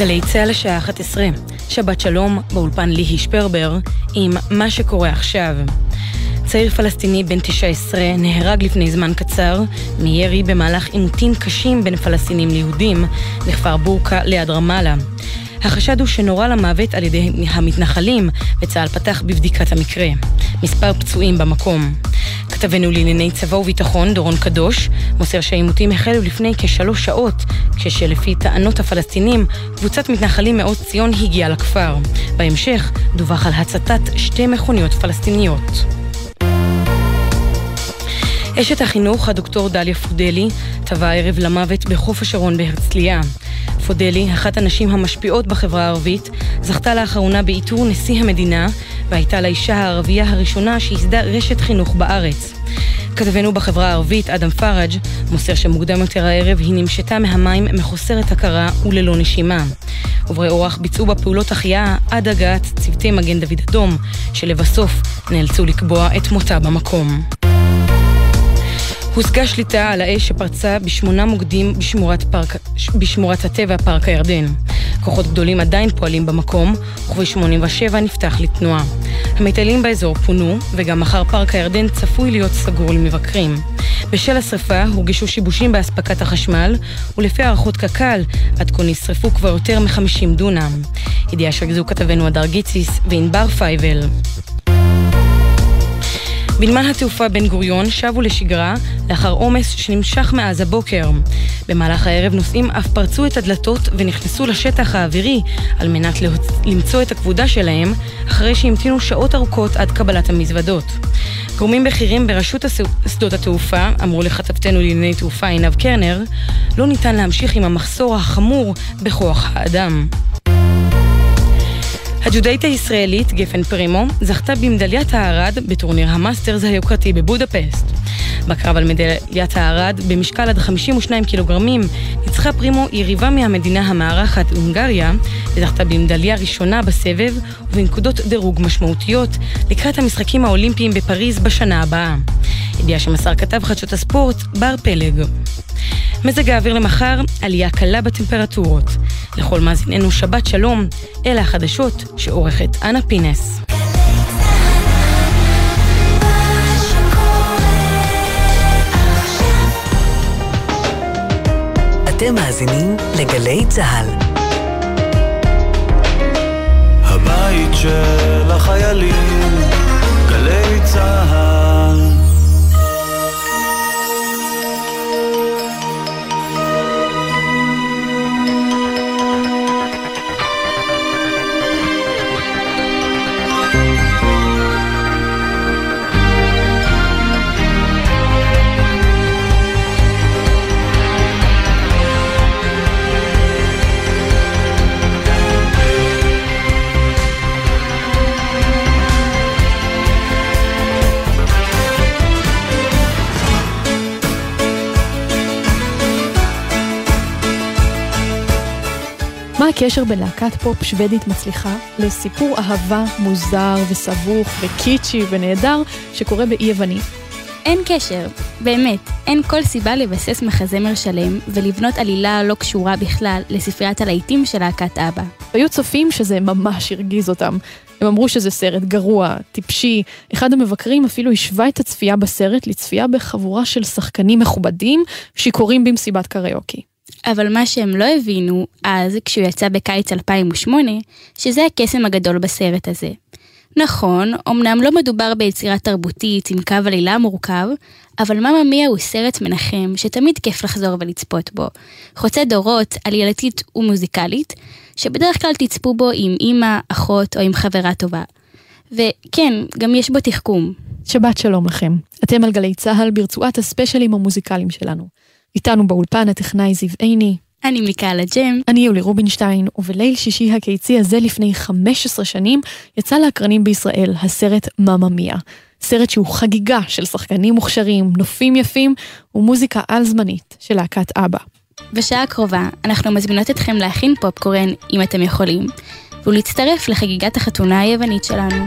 גלי צה"ל לשעה 11, שבת שלום, באולפן ליהי שפרבר, עם מה שקורה עכשיו. צעיר פלסטיני בן 19 נהרג לפני זמן קצר מירי במהלך עימותים קשים בין פלסטינים ליהודים לכפר בורקה ליד רמאללה. החשד הוא שנורה למוות על ידי המתנחלים, וצה"ל פתח בבדיקת המקרה. מספר פצועים במקום. כתבנו לענייני צבא וביטחון, דורון קדוש, מוסר שהעימותים החלו לפני כשלוש שעות, כשלפי טענות הפלסטינים, קבוצת מתנחלים מעוז ציון הגיעה לכפר. בהמשך דווח על הצתת שתי מכוניות פלסטיניות. אשת החינוך, הדוקטור דליה פודלי, טבעה הערב למוות בחוף השרון בהרצליה. פודלי, אחת הנשים המשפיעות בחברה הערבית, זכתה לאחרונה בעיטור נשיא המדינה, והייתה לאישה הערבייה הראשונה שייסדה רשת חינוך בארץ. כתבנו בחברה הערבית, אדם פראג', מוסר שמוקדם יותר הערב היא נמשתה מהמים מחוסרת הכרה וללא נשימה. עוברי אורח ביצעו בה פעולות החייאה עד הגעת צוותי מגן דוד אדום, שלבסוף נאלצו לקבוע את מותה במקום. הושגה שליטה על האש שפרצה בשמונה מוקדים בשמורת, פארק, בשמורת הטבע פארק הירדן. כוחות גדולים עדיין פועלים במקום, וכביש 87 נפתח לתנועה. המטיילים באזור פונו, וגם מחר פארק הירדן צפוי להיות סגור למבקרים. בשל השרפה הורגשו שיבושים באספקת החשמל, ולפי הערכות קק"ל, עד כה נשרפו כבר יותר מ-50 דונם. ידיעה שריכזו כתבנו הדר גיציס וענבר פייבל. בנמל התעופה בן גוריון שבו לשגרה לאחר עומס שנמשך מאז הבוקר. במהלך הערב נוסעים אף פרצו את הדלתות ונכנסו לשטח האווירי על מנת למצוא את הכבודה שלהם אחרי שהמתינו שעות ארוכות עד קבלת המזוודות. גורמים בכירים ברשות שדות התעופה אמרו לכתבתנו לענייני תעופה עינב קרנר לא ניתן להמשיך עם המחסור החמור בכוח האדם. הג'ודאית הישראלית גפן פרימו זכתה במדליית הארד בטורניר המאסטרס היוקרתי בבודפסט. בקרב על מדליית הארד במשקל עד 52 קילוגרמים ניצחה פרימו יריבה מהמדינה המארחת הונגריה וזכתה במדליה ראשונה בסבב ובנקודות דירוג משמעותיות לקראת המשחקים האולימפיים בפריז בשנה הבאה. ידיעה שמסר כתב חדשות הספורט בר פלג. מזג האוויר למחר, עלייה קלה בטמפרטורות. לכל מאזיננו שבת שלום, אלה החדשות שעורכת אנה פינס. אתם מאזינים לגלי צה"ל. הבית של החיילים, גלי צה"ל הקשר בין להקת פופ שוודית מצליחה לסיפור אהבה מוזר וסבוך וקיצ'י ונהדר שקורה באי יווני? אין קשר, באמת, אין כל סיבה לבסס מחזמר שלם ולבנות עלילה לא קשורה בכלל לספריית הלהיטים של להקת אבא. היו צופים שזה ממש הרגיז אותם. הם אמרו שזה סרט גרוע, טיפשי. אחד המבקרים אפילו השווה את הצפייה בסרט לצפייה בחבורה של שחקנים מכובדים שיכורים במסיבת קריוקי. אבל מה שהם לא הבינו אז, כשהוא יצא בקיץ 2008, שזה הקסם הגדול בסרט הזה. נכון, אמנם לא מדובר ביצירה תרבותית עם קו עלילה מורכב, אבל מאמא מיה הוא סרט מנחם שתמיד כיף לחזור ולצפות בו. חוצה דורות, עלילתית ומוזיקלית, שבדרך כלל תצפו בו עם אימא, אחות או עם חברה טובה. וכן, גם יש בו תחכום. שבת שלום לכם. אתם על גלי צה"ל ברצועת הספיישלים המוזיקליים שלנו. איתנו באולפן הטכנאי זיו עיני. אני מיקאלה ג'ם. אני יולי רובינשטיין, ובליל שישי הקיצי הזה לפני 15 שנים יצא לאקרנים בישראל הסרט מאמא מיה. סרט שהוא חגיגה של שחקנים מוכשרים, נופים יפים ומוזיקה על-זמנית של להקת אבא. בשעה הקרובה אנחנו מזמינות אתכם להכין פופקורן אם אתם יכולים, ולהצטרף לחגיגת החתונה היוונית שלנו.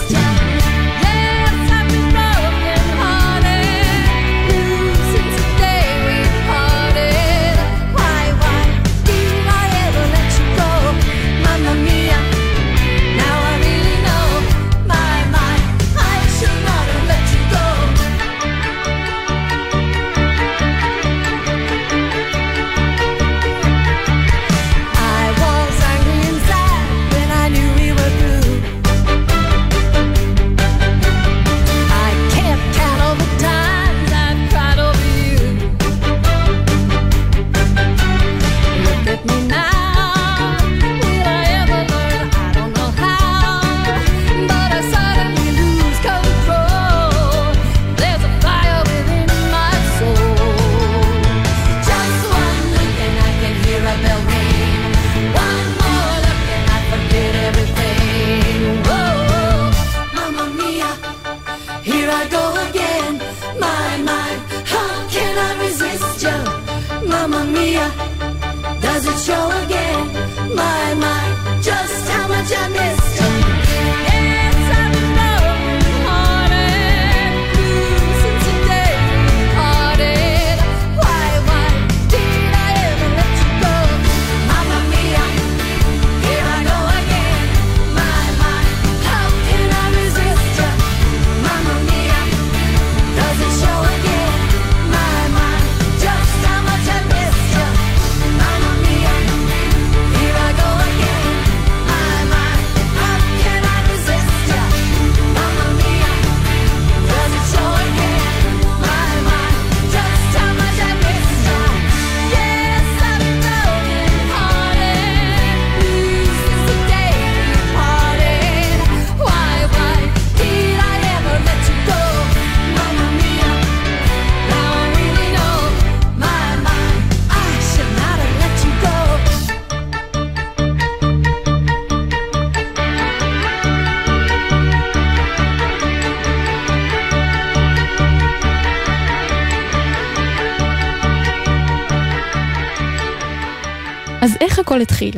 הכל התחיל?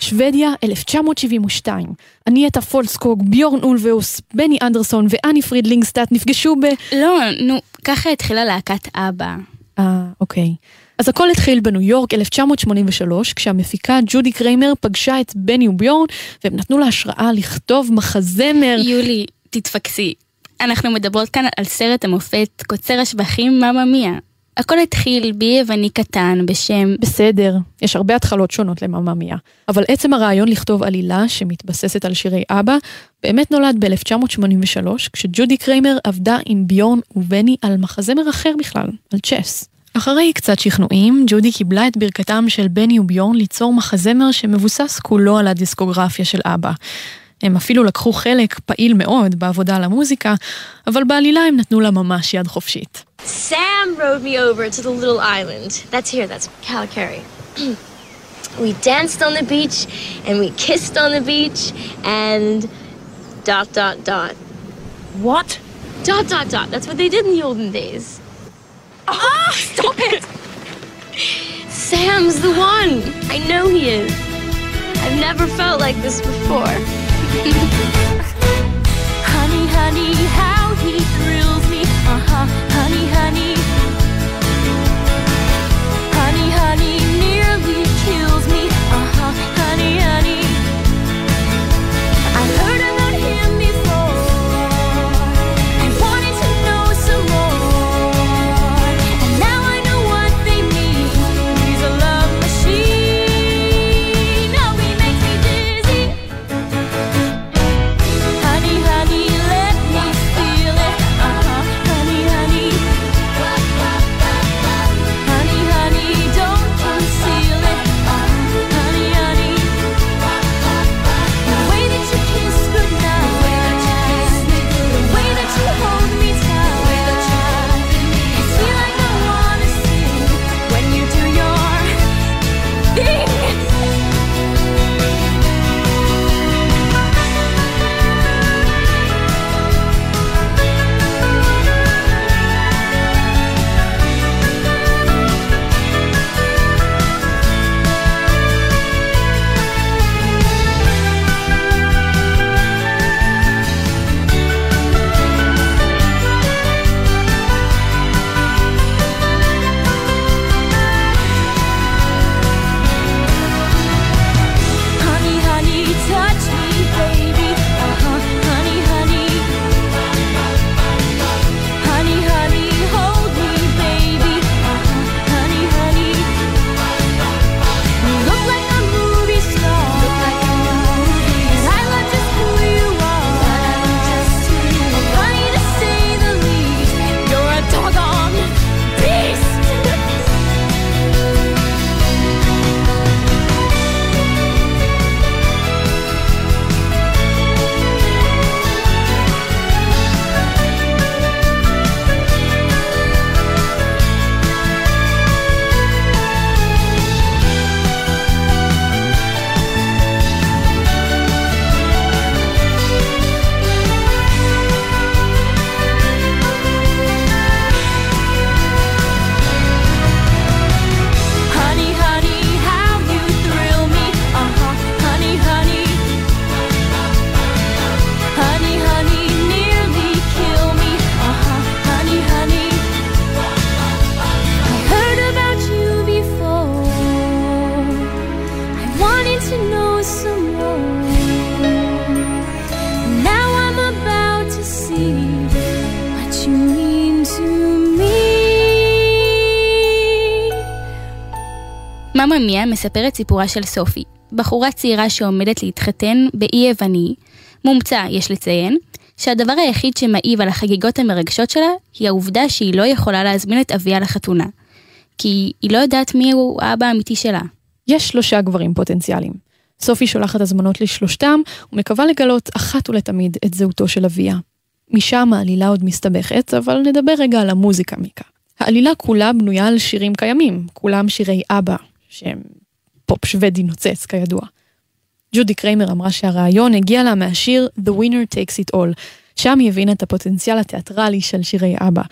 שוודיה 1972. אנייטה פלסקוג, ביורן אולבאוס, בני אנדרסון ואני-פריד לינגסטאד נפגשו ב... לא, נו, ככה התחילה להקת אבא. אה, אוקיי. אז הכל התחיל בניו יורק 1983, כשהמפיקה ג'ודי קריימר פגשה את בני וביורן, והם נתנו לה השראה לכתוב מחזמר. יולי, תתפקסי. אנחנו מדברות כאן על סרט המופת קוצר השבחים ממא מיה. הכל התחיל בי יווני קטן בשם... בסדר, יש הרבה התחלות שונות למממיה, אבל עצם הרעיון לכתוב עלילה שמתבססת על שירי אבא, באמת נולד ב-1983, כשג'ודי קריימר עבדה עם ביורן ובני על מחזמר אחר בכלל, על צ'ס. אחרי קצת שכנועים, ג'ודי קיבלה את ברכתם של בני וביורן ליצור מחזמר שמבוסס כולו על הדיסקוגרפיה של אבא. הם אפילו לקחו חלק פעיל מאוד בעבודה על המוזיקה, אבל בעלילה הם נתנו לה ממש יד חופשית. Sam rode me over to the little island. That's here, that's Calicari. we danced on the beach, and we kissed on the beach, and dot, dot, dot. What? Dot, dot, dot. That's what they did in the olden days. Ah, stop it! Sam's the one. I know he is. I've never felt like this before. honey, honey, how he thrills me. Uh huh, honey, honey. Honey, honey, nearly kills me. Uh huh, honey, honey. מאמא מיה מספרת סיפורה של סופי, בחורה צעירה שעומדת להתחתן באי יווני, מומצא, יש לציין, שהדבר היחיד שמעיב על החגיגות המרגשות שלה, היא העובדה שהיא לא יכולה להזמין את אביה לחתונה. כי היא לא יודעת מי הוא האבא האמיתי שלה. יש שלושה גברים פוטנציאליים. סופי שולחת הזמנות לשלושתם, ומקווה לגלות אחת ולתמיד את זהותו של אביה. משם העלילה עוד מסתבכת, אבל נדבר רגע על המוזיקה מכאן. העלילה כולה בנויה על שירים קיימים, כולם שירי אבא, שהם פופ שוודי נוצץ כידוע. ג'ודי קריימר אמרה שהרעיון הגיע לה מהשיר The Winner Takes It All, שם היא הבינה את הפוטנציאל התיאטרלי של שירי אבא.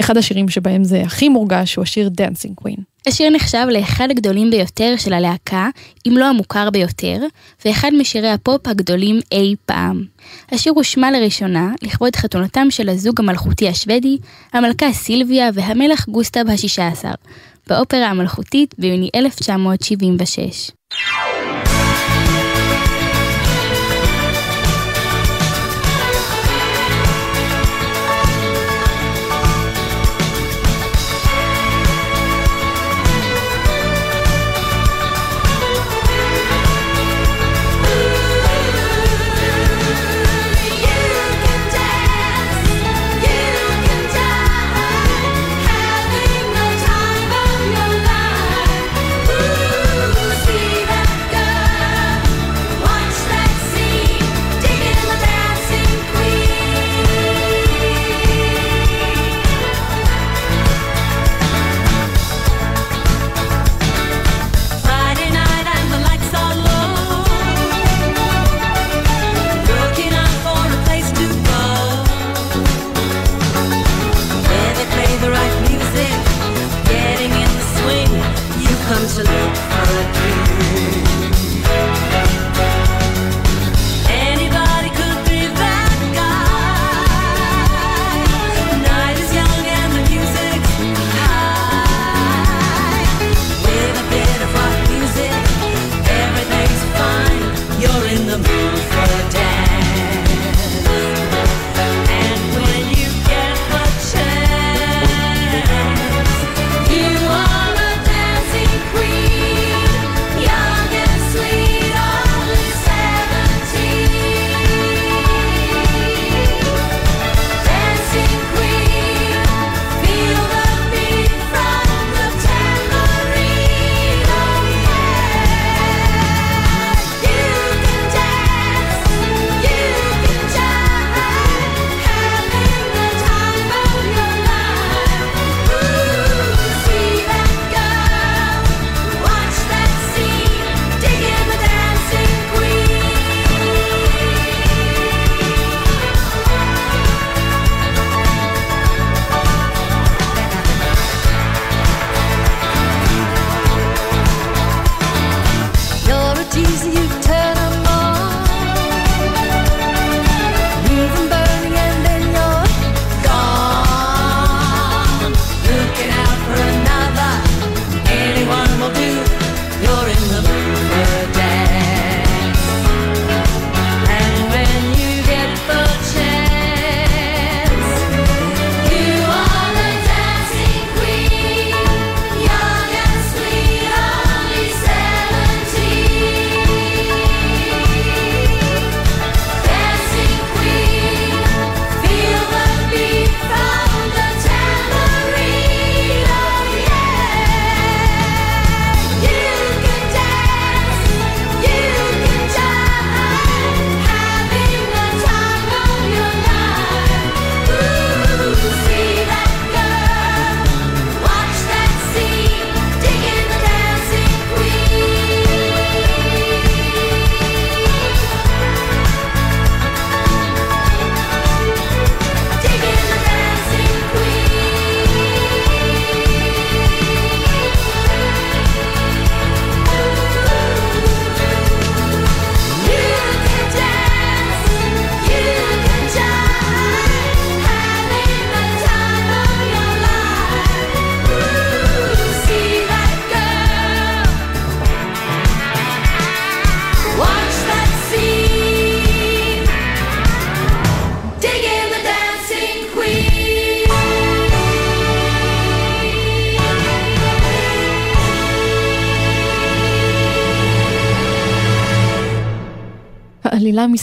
אחד השירים שבהם זה הכי מורגש הוא השיר Dancing Queen. השיר נחשב לאחד הגדולים ביותר של הלהקה, אם לא המוכר ביותר, ואחד משירי הפופ הגדולים אי פעם. השיר הושמע לראשונה לכבוד חתונתם של הזוג המלכותי השוודי, המלכה סילביה והמלך גוסטב השישה עשר, באופרה המלכותית ביוני 1976.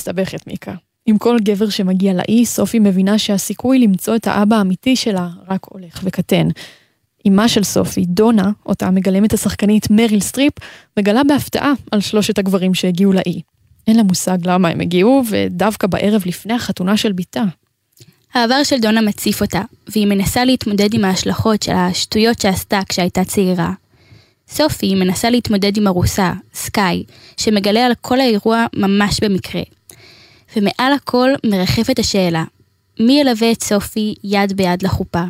מסתבכת מיקה. עם כל גבר שמגיע לאי, סופי מבינה שהסיכוי למצוא את האבא האמיתי שלה רק הולך וקטן. אמה של סופי, דונה, אותה מגלמת השחקנית מריל סטריפ, מגלה בהפתעה על שלושת הגברים שהגיעו לאי. אין לה מושג למה הם הגיעו, ודווקא בערב לפני החתונה של בתה. העבר של דונה מציף אותה, והיא מנסה להתמודד עם ההשלכות של השטויות שעשתה כשהייתה צעירה. סופי מנסה להתמודד עם ארוסה, סקאי, שמגלה על כל האירוע ממש במקרה, ומעל הכל מרחפת השאלה, מי ילווה את סופי יד ביד לחופה?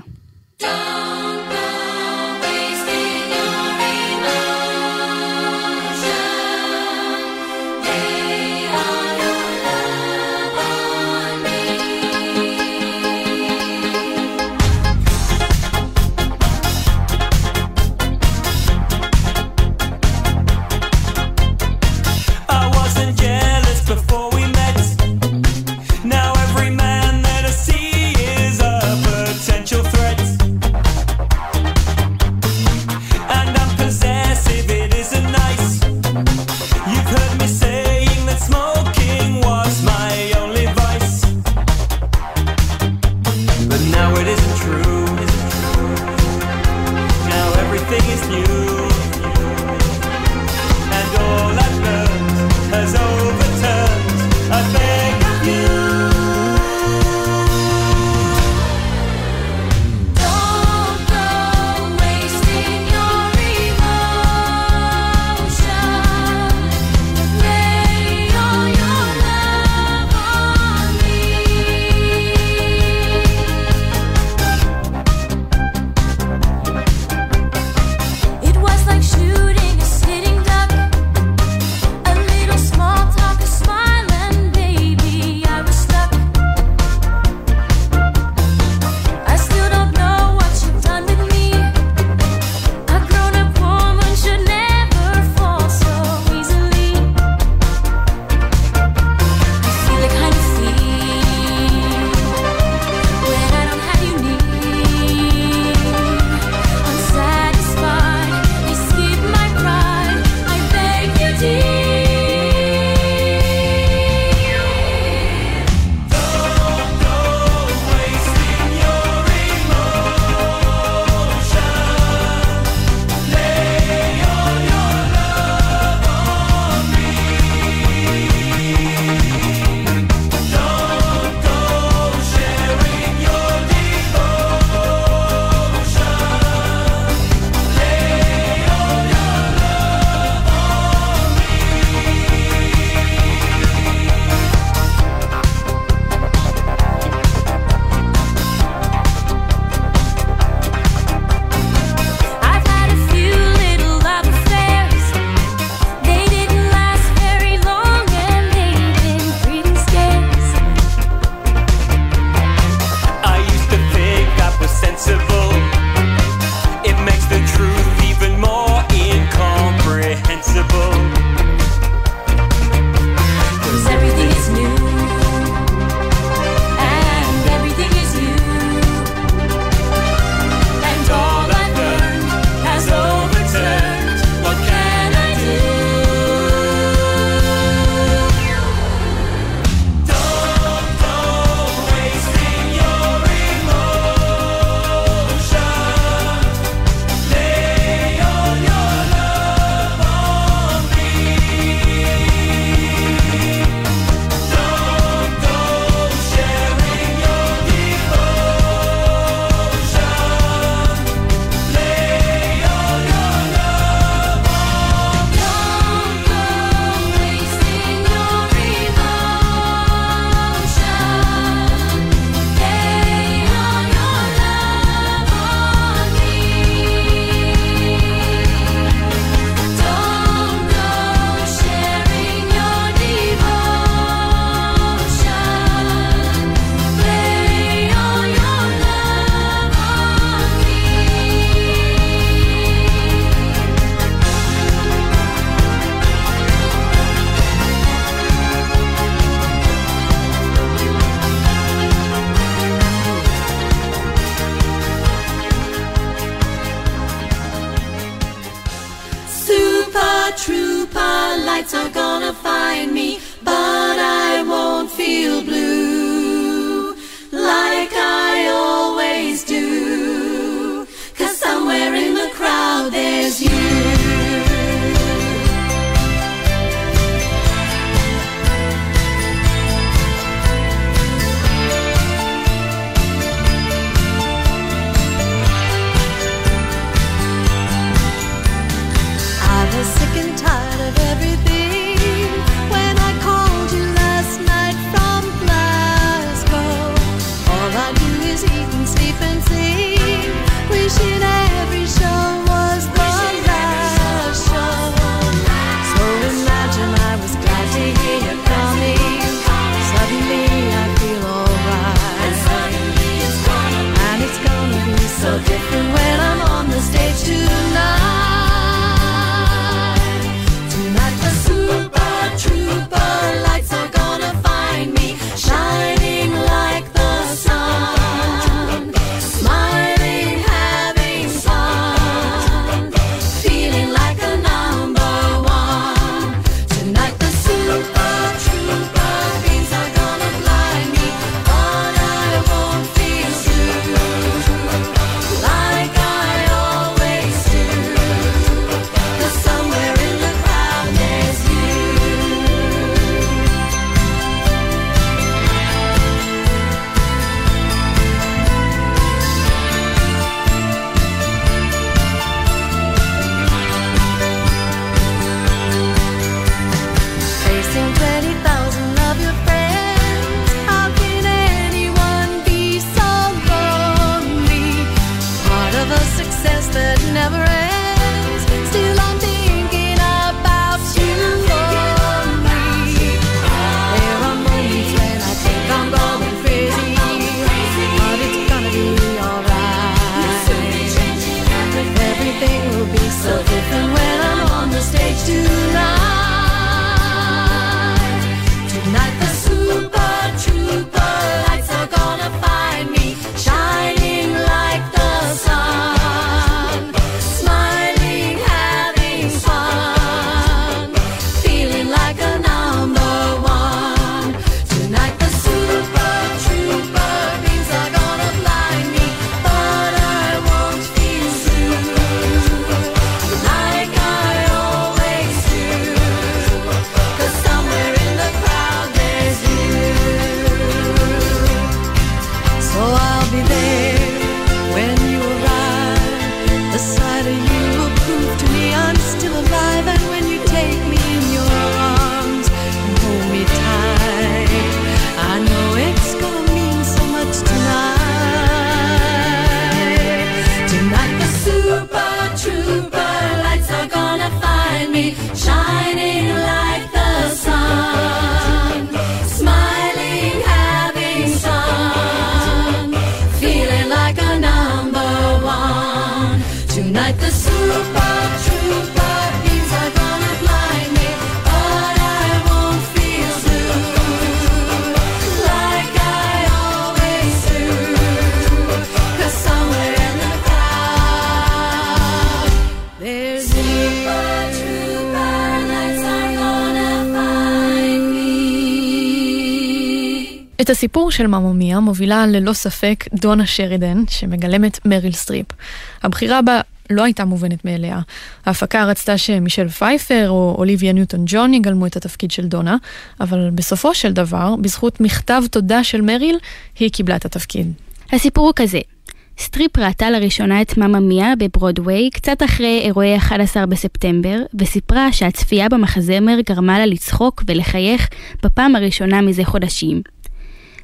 The trooper lights are gonna find me, but I won't feel blue like I always do. Cause somewhere in the crowd there's you. את הסיפור של מאמא מיה מובילה ללא ספק דונה שרידן, שמגלמת מריל סטריפ. הבחירה בה לא הייתה מובנת מאליה. ההפקה רצתה שמישל פייפר או אוליביה ניוטון ג'ון יגלמו את התפקיד של דונה, אבל בסופו של דבר, בזכות מכתב תודה של מריל, היא קיבלה את התפקיד. הסיפור הוא כזה, סטריפ ראתה לראשונה את מאמא מיה בברודוויי קצת אחרי אירועי 11 בספטמבר, וסיפרה שהצפייה במחזמר גרמה לה לצחוק ולחייך בפעם הראשונה מזה חודשים.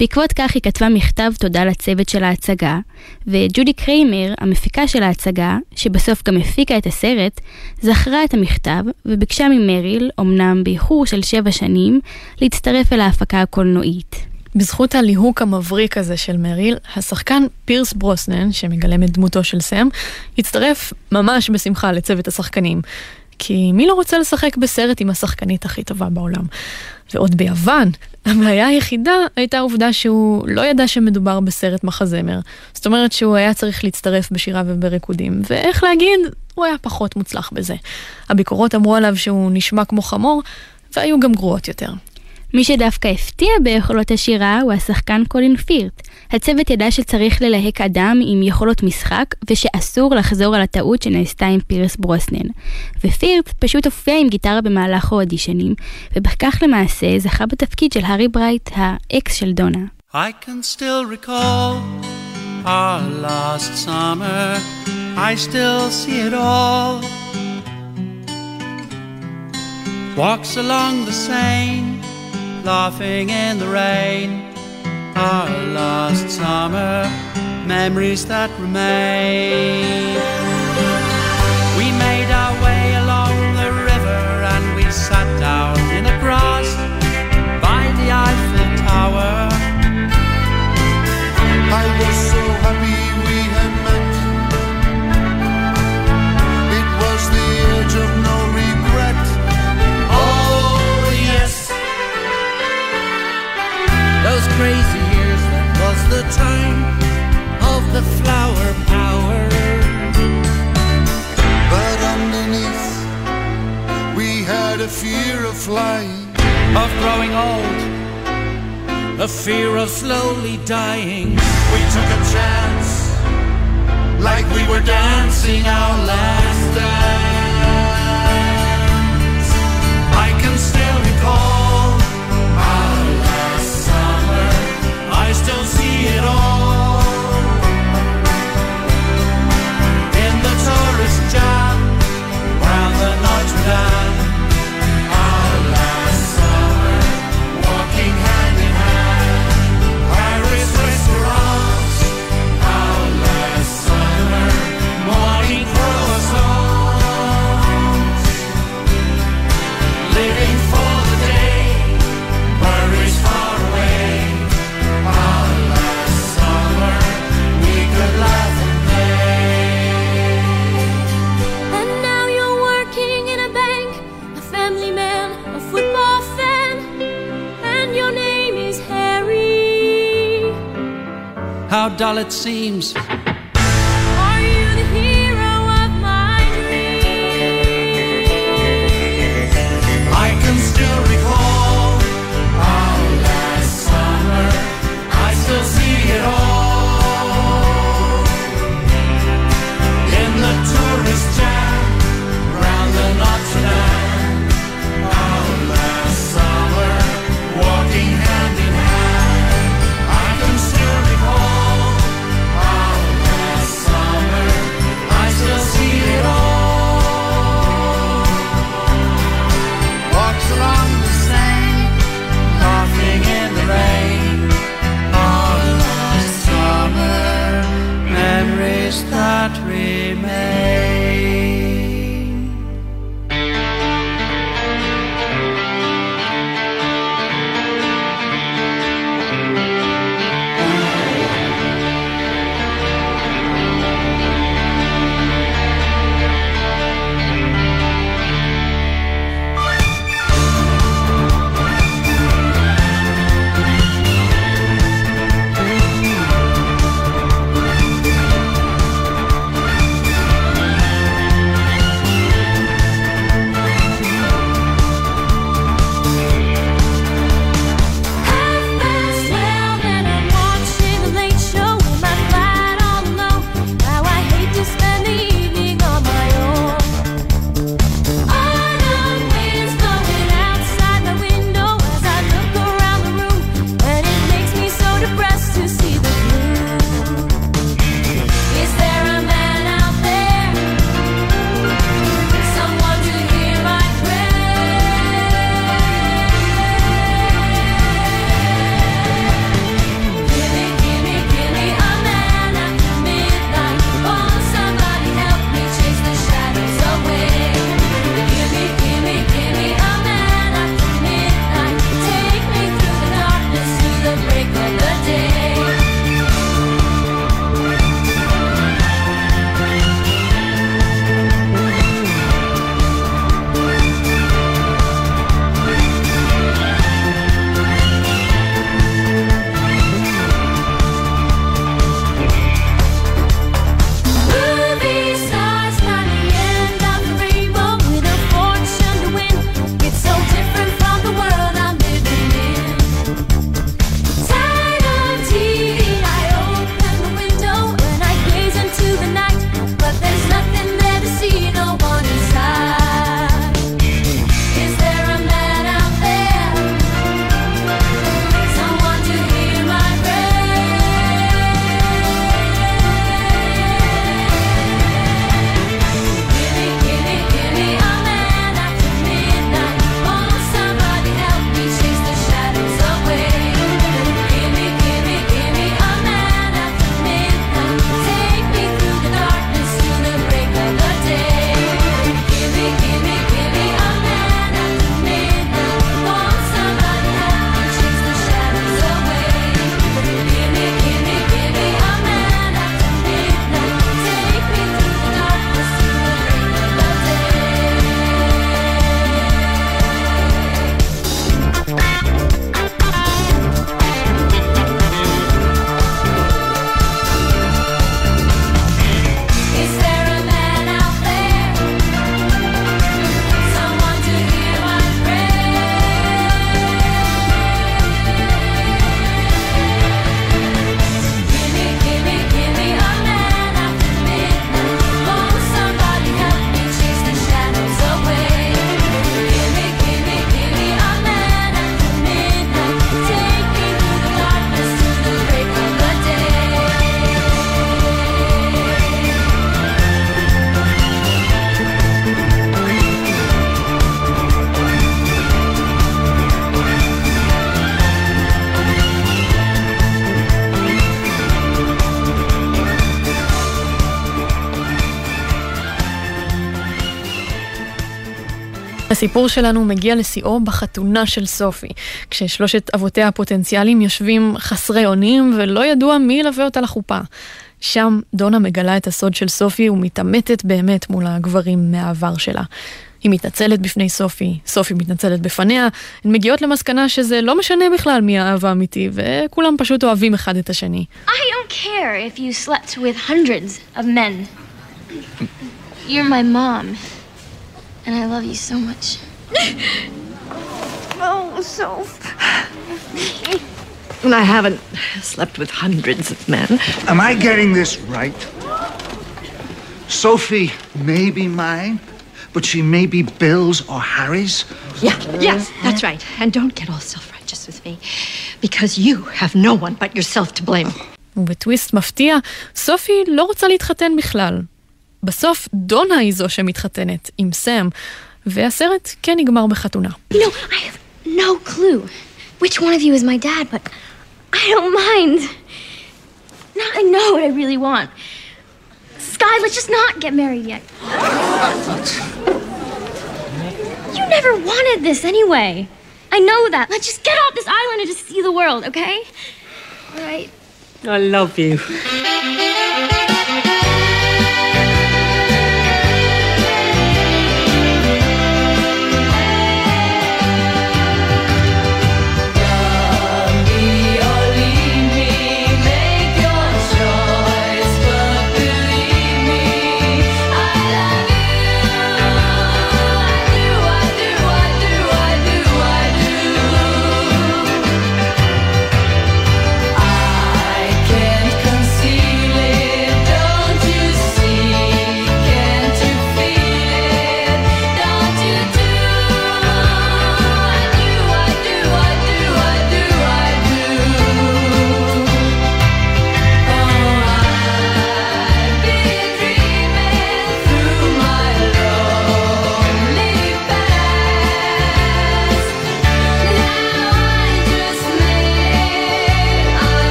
בעקבות כך היא כתבה מכתב תודה לצוות של ההצגה, וג'ודי קריימר, המפיקה של ההצגה, שבסוף גם הפיקה את הסרט, זכרה את המכתב וביקשה ממריל, אמנם באיחור של שבע שנים, להצטרף אל ההפקה הקולנועית. בזכות הליהוק המבריק הזה של מריל, השחקן פירס ברוסנן, שמגלם את דמותו של סם, הצטרף ממש בשמחה לצוות השחקנים. כי מי לא רוצה לשחק בסרט עם השחקנית הכי טובה בעולם? ועוד ביוון, הבעיה היחידה הייתה העובדה שהוא לא ידע שמדובר בסרט מחזמר. זאת אומרת שהוא היה צריך להצטרף בשירה ובריקודים, ואיך להגיד, הוא היה פחות מוצלח בזה. הביקורות אמרו עליו שהוא נשמע כמו חמור, והיו גם גרועות יותר. מי שדווקא הפתיע ביכולות השירה הוא השחקן קולין פירט. הצוות ידע שצריך ללהק אדם עם יכולות משחק ושאסור לחזור על הטעות שנעשתה עם פירס ברוסנן. ופירת' פשוט הופיע עם גיטרה במהלך האודישנים, ובכך למעשה זכה בתפקיד של הארי ברייט, האקס של דונה. I can still recall our last summer. I still see it all. Walks along the Seine, laughing in the rain. Our last summer, memories that remain. Time of the flower power. But underneath, we had a fear of flying. Of growing old, a fear of slowly dying. We took a chance, like we were dancing our last see it all How dull it seems. הסיפור שלנו מגיע לשיאו בחתונה של סופי, כששלושת אבותיה הפוטנציאליים יושבים חסרי אונים ולא ידוע מי ילווה אותה לחופה. שם דונה מגלה את הסוד של סופי ומתעמתת באמת מול הגברים מהעבר שלה. היא מתנצלת בפני סופי, סופי מתנצלת בפניה, הן מגיעות למסקנה שזה לא משנה בכלל מי האב האמיתי, וכולם פשוט אוהבים אחד את השני. I don't care if you slept with hundreds of men. You're my mom, and I love you so much. oh, so. And I haven't slept with hundreds of men. Am I getting this right? Sophie may be mine, but she may be Bill's or Harry's. Yeah, yes, that's right. And don't get all self righteous with me, because you have no one but yourself to blame. ובטוויסט מפתיע, סופי לא רוצה להתחתן בכלל. בסוף דונה היא זו שמתחתנת עם סם, והסרט כן נגמר בחתונה. You know, I have no clue which one of you is my dad, but I don't mind. Now I know what I really want. Sky, let's just not get married yet. You never wanted this anyway. I know that. Let's just get off this island and just see the world, okay? All right. I love you.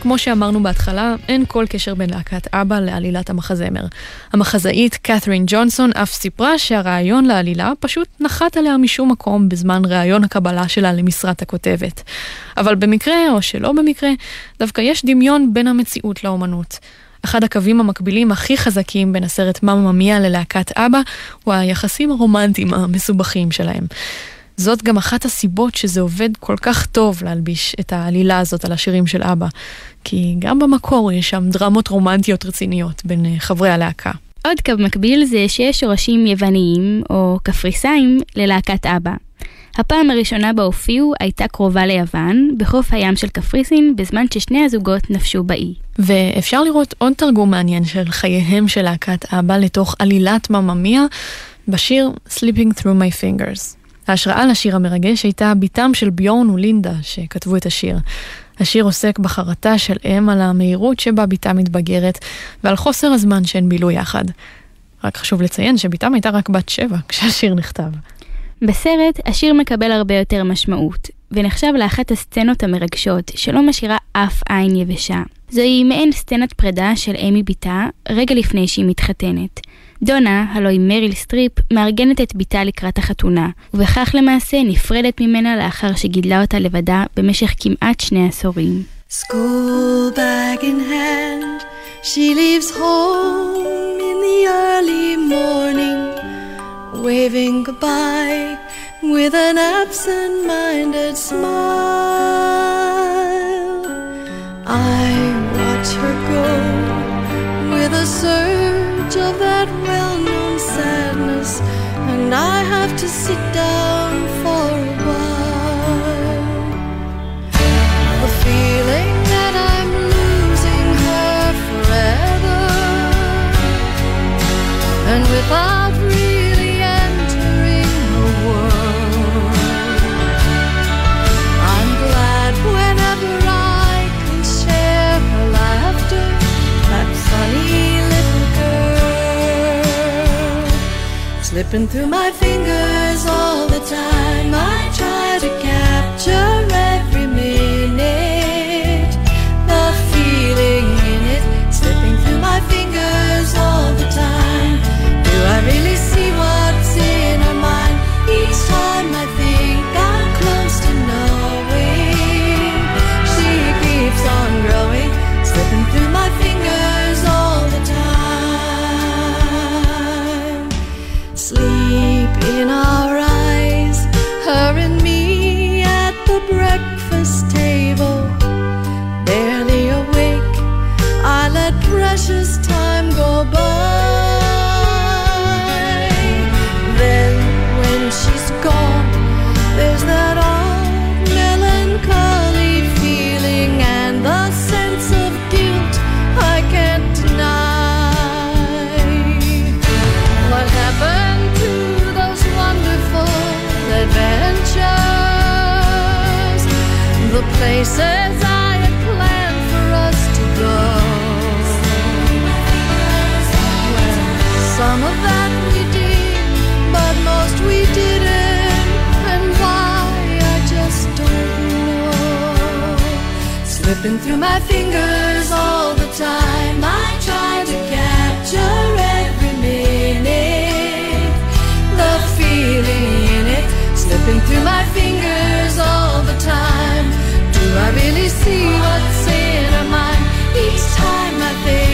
כמו שאמרנו בהתחלה, אין כל קשר בין להקת אבא לעלילת המחזמר. המחזאית קת'רין ג'ונסון אף סיפרה שהרעיון לעלילה פשוט נחת עליה משום מקום בזמן ראיון הקבלה שלה למשרת הכותבת. אבל במקרה, או שלא במקרה, דווקא יש דמיון בין המציאות לאומנות. אחד הקווים המקבילים הכי חזקים בין הסרט מאמא ממיה ללהקת אבא הוא היחסים הרומנטיים המסובכים שלהם. זאת גם אחת הסיבות שזה עובד כל כך טוב להלביש את העלילה הזאת על השירים של אבא. כי גם במקור יש שם דרמות רומנטיות רציניות בין אה, חברי הלהקה. עוד קו מקביל זה שיש שורשים יווניים או קפריסאים ללהקת אבא. הפעם הראשונה בה הופיעו הייתה קרובה ליוון, בחוף הים של קפריסין, בזמן ששני הזוגות נפשו באי. ואפשר לראות עוד תרגום מעניין של חייהם של להקת אבא לתוך עלילת מממיה בשיר Sleeping Through My Fingers. ההשראה לשיר המרגש הייתה בתם של ביורן ולינדה שכתבו את השיר. השיר עוסק בחרטה של אם על המהירות שבה בתה מתבגרת ועל חוסר הזמן שהן בילו יחד. רק חשוב לציין שבתם הייתה רק בת שבע כשהשיר נכתב. בסרט, השיר מקבל הרבה יותר משמעות, ונחשב לאחת הסצנות המרגשות, שלא משאירה אף עין יבשה. זוהי מעין סצנת פרידה של אם מבתה, רגע לפני שהיא מתחתנת. דונה, הלוא היא מריל סטריפ, מארגנת את בתה לקראת החתונה, ובכך למעשה נפרדת ממנה לאחר שגידלה אותה לבדה במשך כמעט שני עשורים. With an absent minded smile. I watch her go with a surge of that well known sadness, and I have to sit down for a while. The feeling that I'm losing her forever, and without Slipping through my fingers Slipping through my fingers all the time, I try to capture every minute. The feeling in it, slipping through my fingers all the time. Do I really see what's in her mind? Each time I think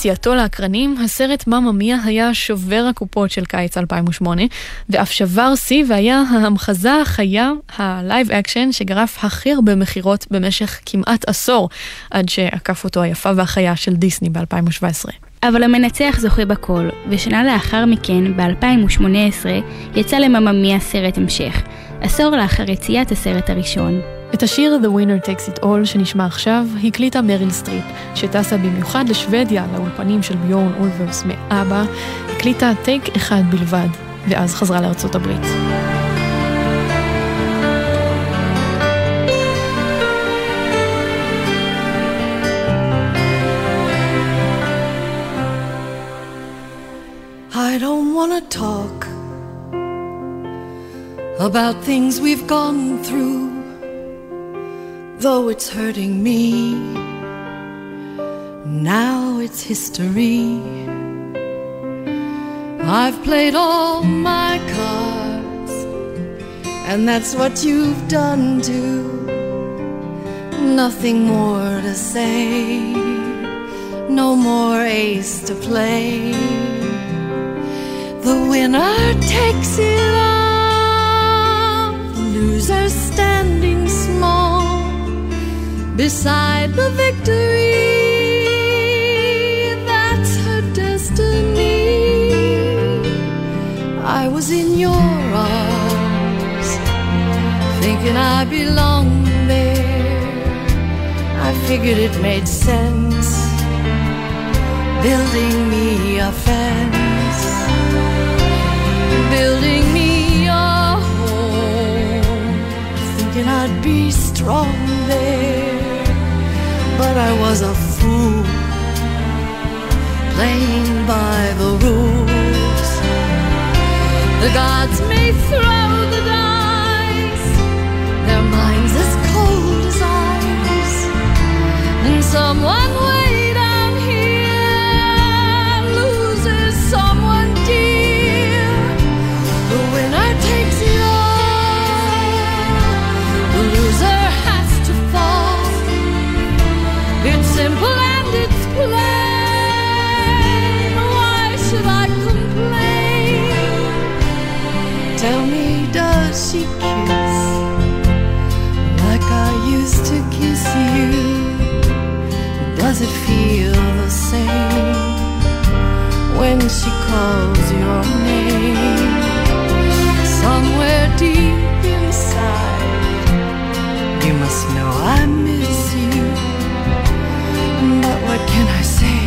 יציאתו לאקרנים, הסרט מאמא מיה היה שובר הקופות של קיץ 2008, ואף שבר שיא והיה ההמחזה החיה, הלייב אקשן, שגרף הכי הרבה מכירות במשך כמעט עשור, עד שעקף אותו היפה והחיה של דיסני ב-2017. אבל המנצח זוכה בכל, ושנה לאחר מכן, ב-2018, יצא למאמא מיה סרט המשך, עשור לאחר יציאת הסרט הראשון. את השיר The Winner Takes It All שנשמע עכשיו, הקליטה מריל סטריפ, שטסה במיוחד לשוודיה, לאולפנים של ביורן אולברס מאבא, הקליטה טייק אחד בלבד, ואז חזרה לארצות הברית. I don't want talk about things we've gone through, though it's hurting me. Now it's history. I've played all my cards, and that's what you've done too. Nothing more to say, no more ace to play. The winner takes it all, the loser small beside the victory. That's her destiny. I was in your arms, thinking I belonged there. I figured it made sense, building me a fence building me a home, thinking I'd be strong there. But I was a fool, playing by the rules. The gods may throw the dice, their minds as cold as ice, and someone calls your name? somewhere deep inside. You must know I miss you. But what can I say?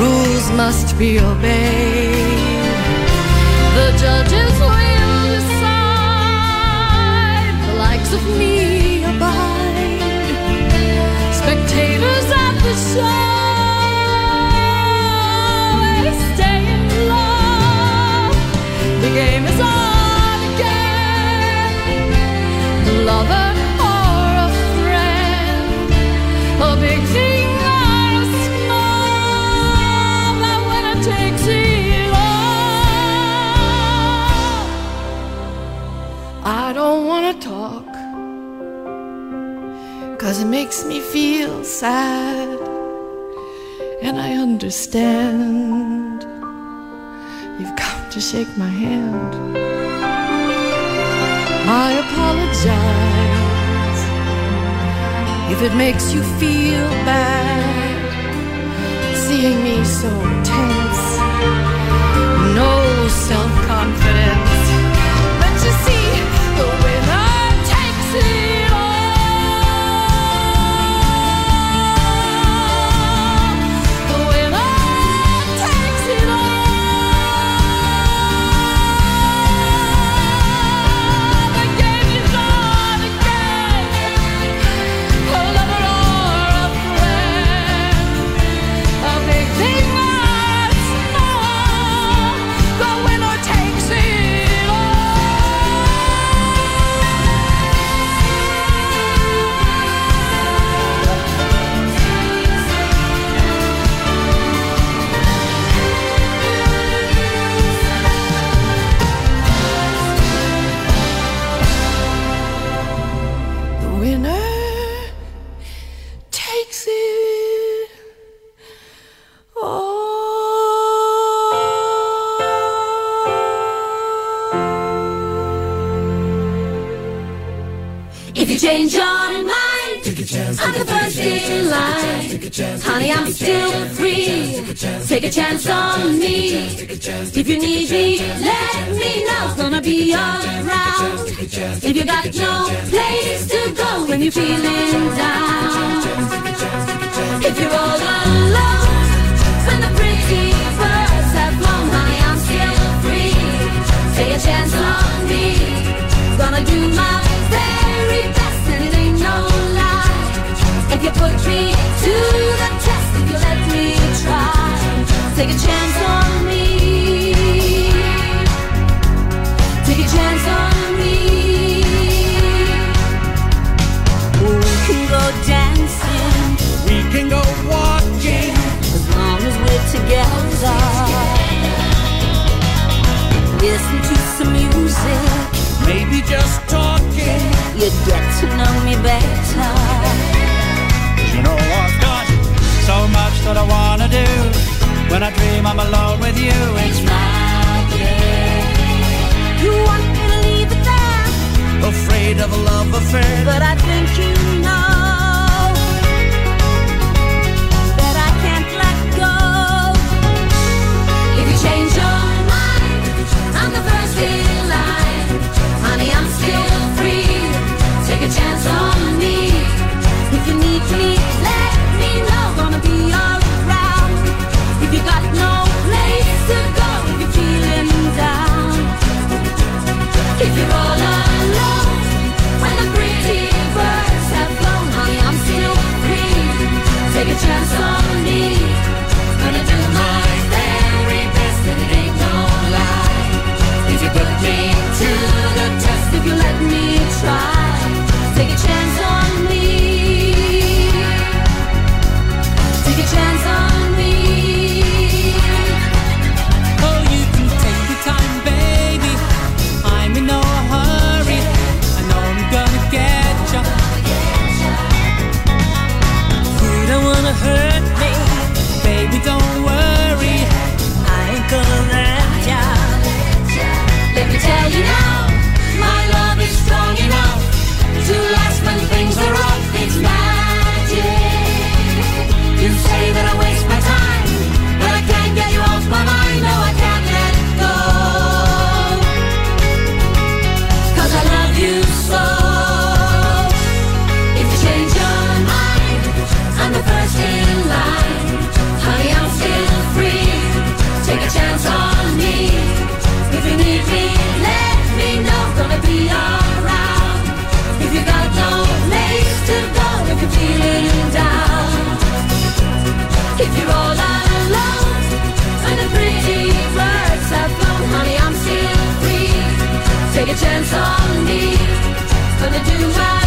Rules must be obeyed. The judges will decide. The likes of me abide. Spectators at the show. The game is on again. A lover or a friend, a big thing or a small, that winner takes it all. I don't want to talk, cause it makes me feel sad, and I understand. To shake my hand. I apologize if it makes you feel bad seeing me so tense. No self confidence. A chance on me. If you need me, let me know. Gonna be around. If you got no place to go when you're feeling down. If you're all alone, when the pretty birds have flown, honey, I'm still free. Take a chance on me. Gonna do my very best, and it ain't no lie. If you put me to the test, if you let me try, take a chance on me. Take a chance on me. We can go dancing. We can go walking. As long as we're together. Listen to some music. Maybe just talking. You get to know me better. You know I've got so much that I wanna do. When I dream Gonna do my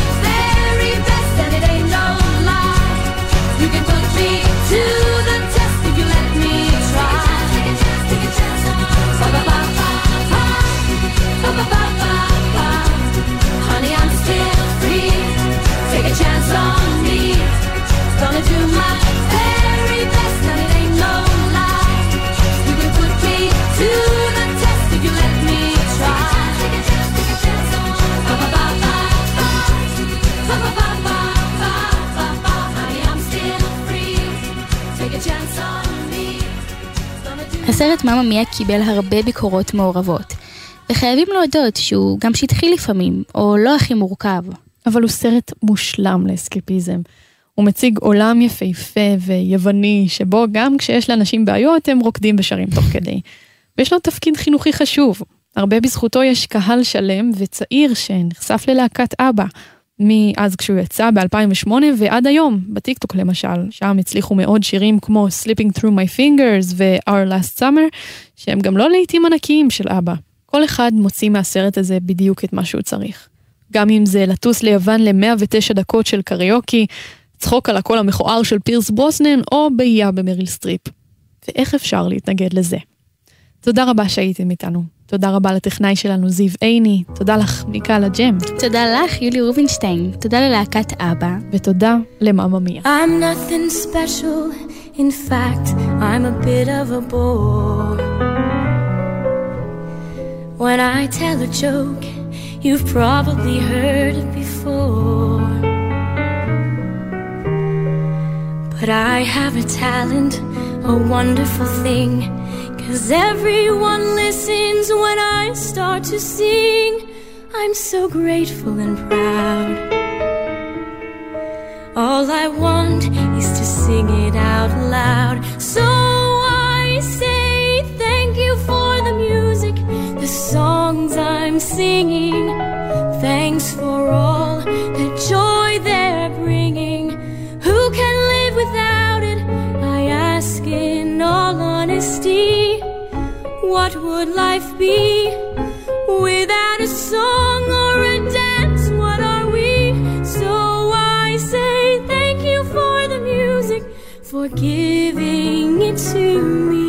הסרט מאמא מיה קיבל הרבה ביקורות מעורבות, וחייבים להודות שהוא גם שטחי לפעמים, או לא הכי מורכב. אבל הוא סרט מושלם לאסקפיזם. הוא מציג עולם יפהפה ויווני, שבו גם כשיש לאנשים בעיות הם רוקדים ושרים תוך כדי. ויש לו תפקיד חינוכי חשוב. הרבה בזכותו יש קהל שלם וצעיר שנחשף ללהקת אבא. מאז כשהוא יצא ב-2008 ועד היום, בטיקטוק למשל, שם הצליחו מאוד שירים כמו Slipping Through My Fingers ו-Our Last Summer, שהם גם לא להיטים ענקיים של אבא. כל אחד מוציא מהסרט הזה בדיוק את מה שהוא צריך. גם אם זה לטוס ליוון ל-109 דקות של קריוקי, צחוק על הקול המכוער של פירס ברוסנן, או בהייה במריל סטריפ. ואיך אפשר להתנגד לזה? תודה רבה שהייתם איתנו. תודה רבה לטכנאי שלנו זיו עיני, תודה לך מיקה לג'ם. תודה לך יולי רובינשטיין, תודה ללהקת אבא. ותודה למאמא מיה. I'm nothing special, in fact I'm a bit of a bore. When I tell a joke, you've probably heard it before. But I have a talent, a wonderful thing. Cause everyone listens when I start to sing. I'm so grateful and proud. All I want is to sing it out loud. So I say thank you for the music, the songs I'm singing. Thanks for all What would life be without a song or a dance? What are we? So I say thank you for the music, for giving it to me.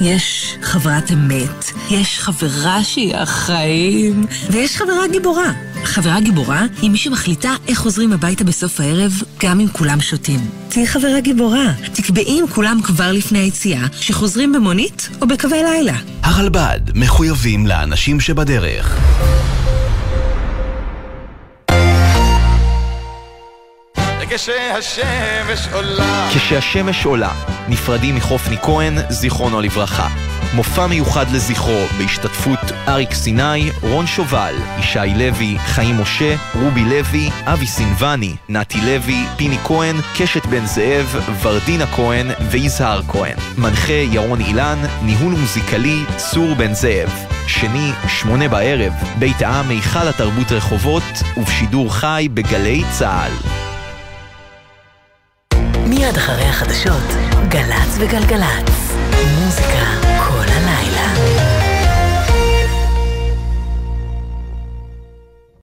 יש חברת אמת, יש חברה שהיא החיים, ויש חברה גיבורה. חברה גיבורה היא מי שמחליטה איך חוזרים הביתה בסוף הערב, גם אם כולם שותים. תהיי חברה גיבורה. תקבעי עם כולם כבר לפני היציאה, שחוזרים במונית או בקווי לילה. הרלב"ד, מחויבים לאנשים שבדרך. כשהשמש עולה כשהשמש עולה נפרדים מחופני כהן, זיכרונו לברכה. מופע מיוחד לזכרו בהשתתפות אריק סיני, רון שובל, ישי לוי, חיים משה, רובי לוי, אבי סינבני, נתי לוי, פיני כהן, קשת בן זאב, ורדינה כהן ויזהר כהן. מנחה ירון אילן, ניהול מוזיקלי צור בן זאב. שני, שמונה בערב, בית העם, היכל התרבות רחובות, ובשידור חי בגלי צה"ל. מיד אחרי החדשות, גל"צ וגלגלצ.